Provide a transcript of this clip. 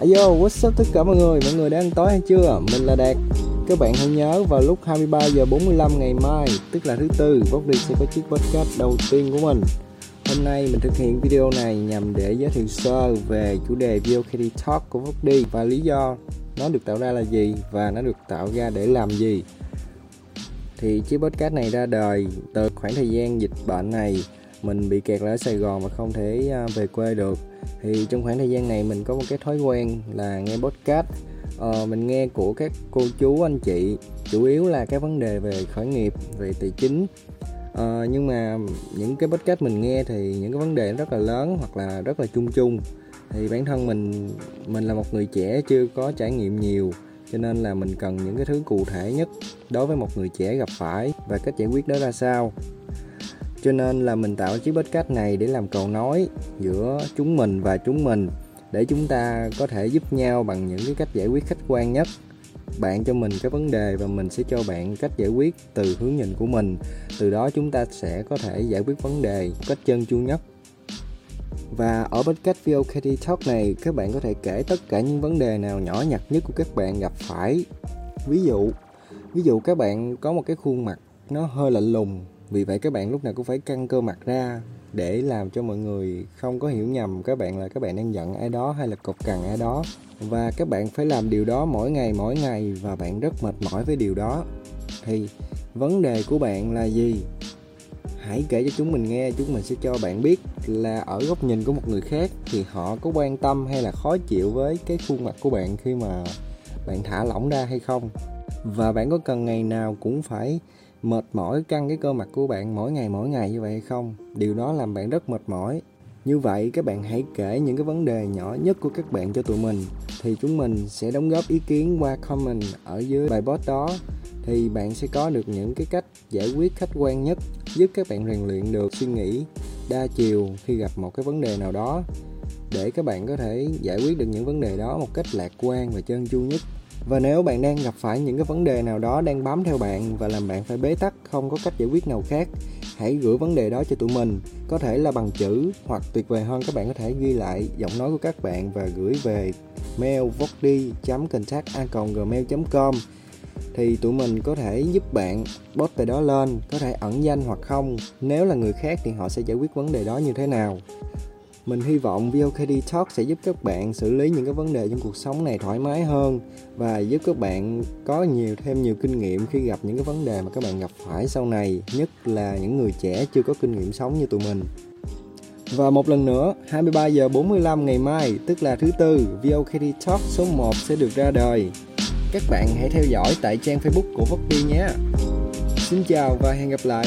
Ayo, what's up tất cả mọi người, mọi người đã ăn tối hay chưa? Mình là Đạt. Các bạn hãy nhớ vào lúc 23 giờ 45 ngày mai, tức là thứ tư, Vóc đi sẽ có chiếc podcast đầu tiên của mình. Hôm nay mình thực hiện video này nhằm để giới thiệu sơ về chủ đề VOKD Talk của Vóc đi và lý do nó được tạo ra là gì và nó được tạo ra để làm gì. Thì chiếc podcast này ra đời từ khoảng thời gian dịch bệnh này mình bị kẹt ở Sài Gòn và không thể à, về quê được. Thì trong khoảng thời gian này mình có một cái thói quen là nghe podcast. Ờ, mình nghe của các cô chú anh chị. Chủ yếu là các vấn đề về khởi nghiệp về tài chính. Ờ, nhưng mà những cái podcast mình nghe thì những cái vấn đề rất là lớn hoặc là rất là chung chung. Thì bản thân mình mình là một người trẻ chưa có trải nghiệm nhiều cho nên là mình cần những cái thứ cụ thể nhất đối với một người trẻ gặp phải và cách giải quyết đó ra sao cho nên là mình tạo chiếc podcast này để làm cầu nối giữa chúng mình và chúng mình, để chúng ta có thể giúp nhau bằng những cái cách giải quyết khách quan nhất. Bạn cho mình cái vấn đề và mình sẽ cho bạn cách giải quyết từ hướng nhìn của mình. Từ đó chúng ta sẽ có thể giải quyết vấn đề cách chân chu nhất. Và ở podcast VOKT Talk này, các bạn có thể kể tất cả những vấn đề nào nhỏ nhặt nhất của các bạn gặp phải. Ví dụ ví dụ các bạn có một cái khuôn mặt nó hơi lạnh lùng vì vậy các bạn lúc nào cũng phải căng cơ mặt ra để làm cho mọi người không có hiểu nhầm các bạn là các bạn đang giận ai đó hay là cộc cằn ai đó. Và các bạn phải làm điều đó mỗi ngày mỗi ngày và bạn rất mệt mỏi với điều đó. Thì vấn đề của bạn là gì? Hãy kể cho chúng mình nghe, chúng mình sẽ cho bạn biết là ở góc nhìn của một người khác thì họ có quan tâm hay là khó chịu với cái khuôn mặt của bạn khi mà bạn thả lỏng ra hay không? Và bạn có cần ngày nào cũng phải mệt mỏi căng cái cơ mặt của bạn mỗi ngày mỗi ngày như vậy hay không? Điều đó làm bạn rất mệt mỏi. Như vậy, các bạn hãy kể những cái vấn đề nhỏ nhất của các bạn cho tụi mình, thì chúng mình sẽ đóng góp ý kiến qua comment ở dưới bài post đó. Thì bạn sẽ có được những cái cách giải quyết khách quan nhất, giúp các bạn rèn luyện được suy nghĩ đa chiều khi gặp một cái vấn đề nào đó, để các bạn có thể giải quyết được những vấn đề đó một cách lạc quan và trơn tru nhất và nếu bạn đang gặp phải những cái vấn đề nào đó đang bám theo bạn và làm bạn phải bế tắc, không có cách giải quyết nào khác, hãy gửi vấn đề đó cho tụi mình. Có thể là bằng chữ hoặc tuyệt vời hơn, các bạn có thể ghi lại giọng nói của các bạn và gửi về mail vokdi contact gmail com. Thì tụi mình có thể giúp bạn post về đó lên, có thể ẩn danh hoặc không. Nếu là người khác thì họ sẽ giải quyết vấn đề đó như thế nào mình hy vọng VOKD Talk sẽ giúp các bạn xử lý những cái vấn đề trong cuộc sống này thoải mái hơn và giúp các bạn có nhiều thêm nhiều kinh nghiệm khi gặp những cái vấn đề mà các bạn gặp phải sau này, nhất là những người trẻ chưa có kinh nghiệm sống như tụi mình. Và một lần nữa, 23 giờ 45 ngày mai, tức là thứ tư, VOKD Talk số 1 sẽ được ra đời. Các bạn hãy theo dõi tại trang Facebook của Vóc nhé. Xin chào và hẹn gặp lại.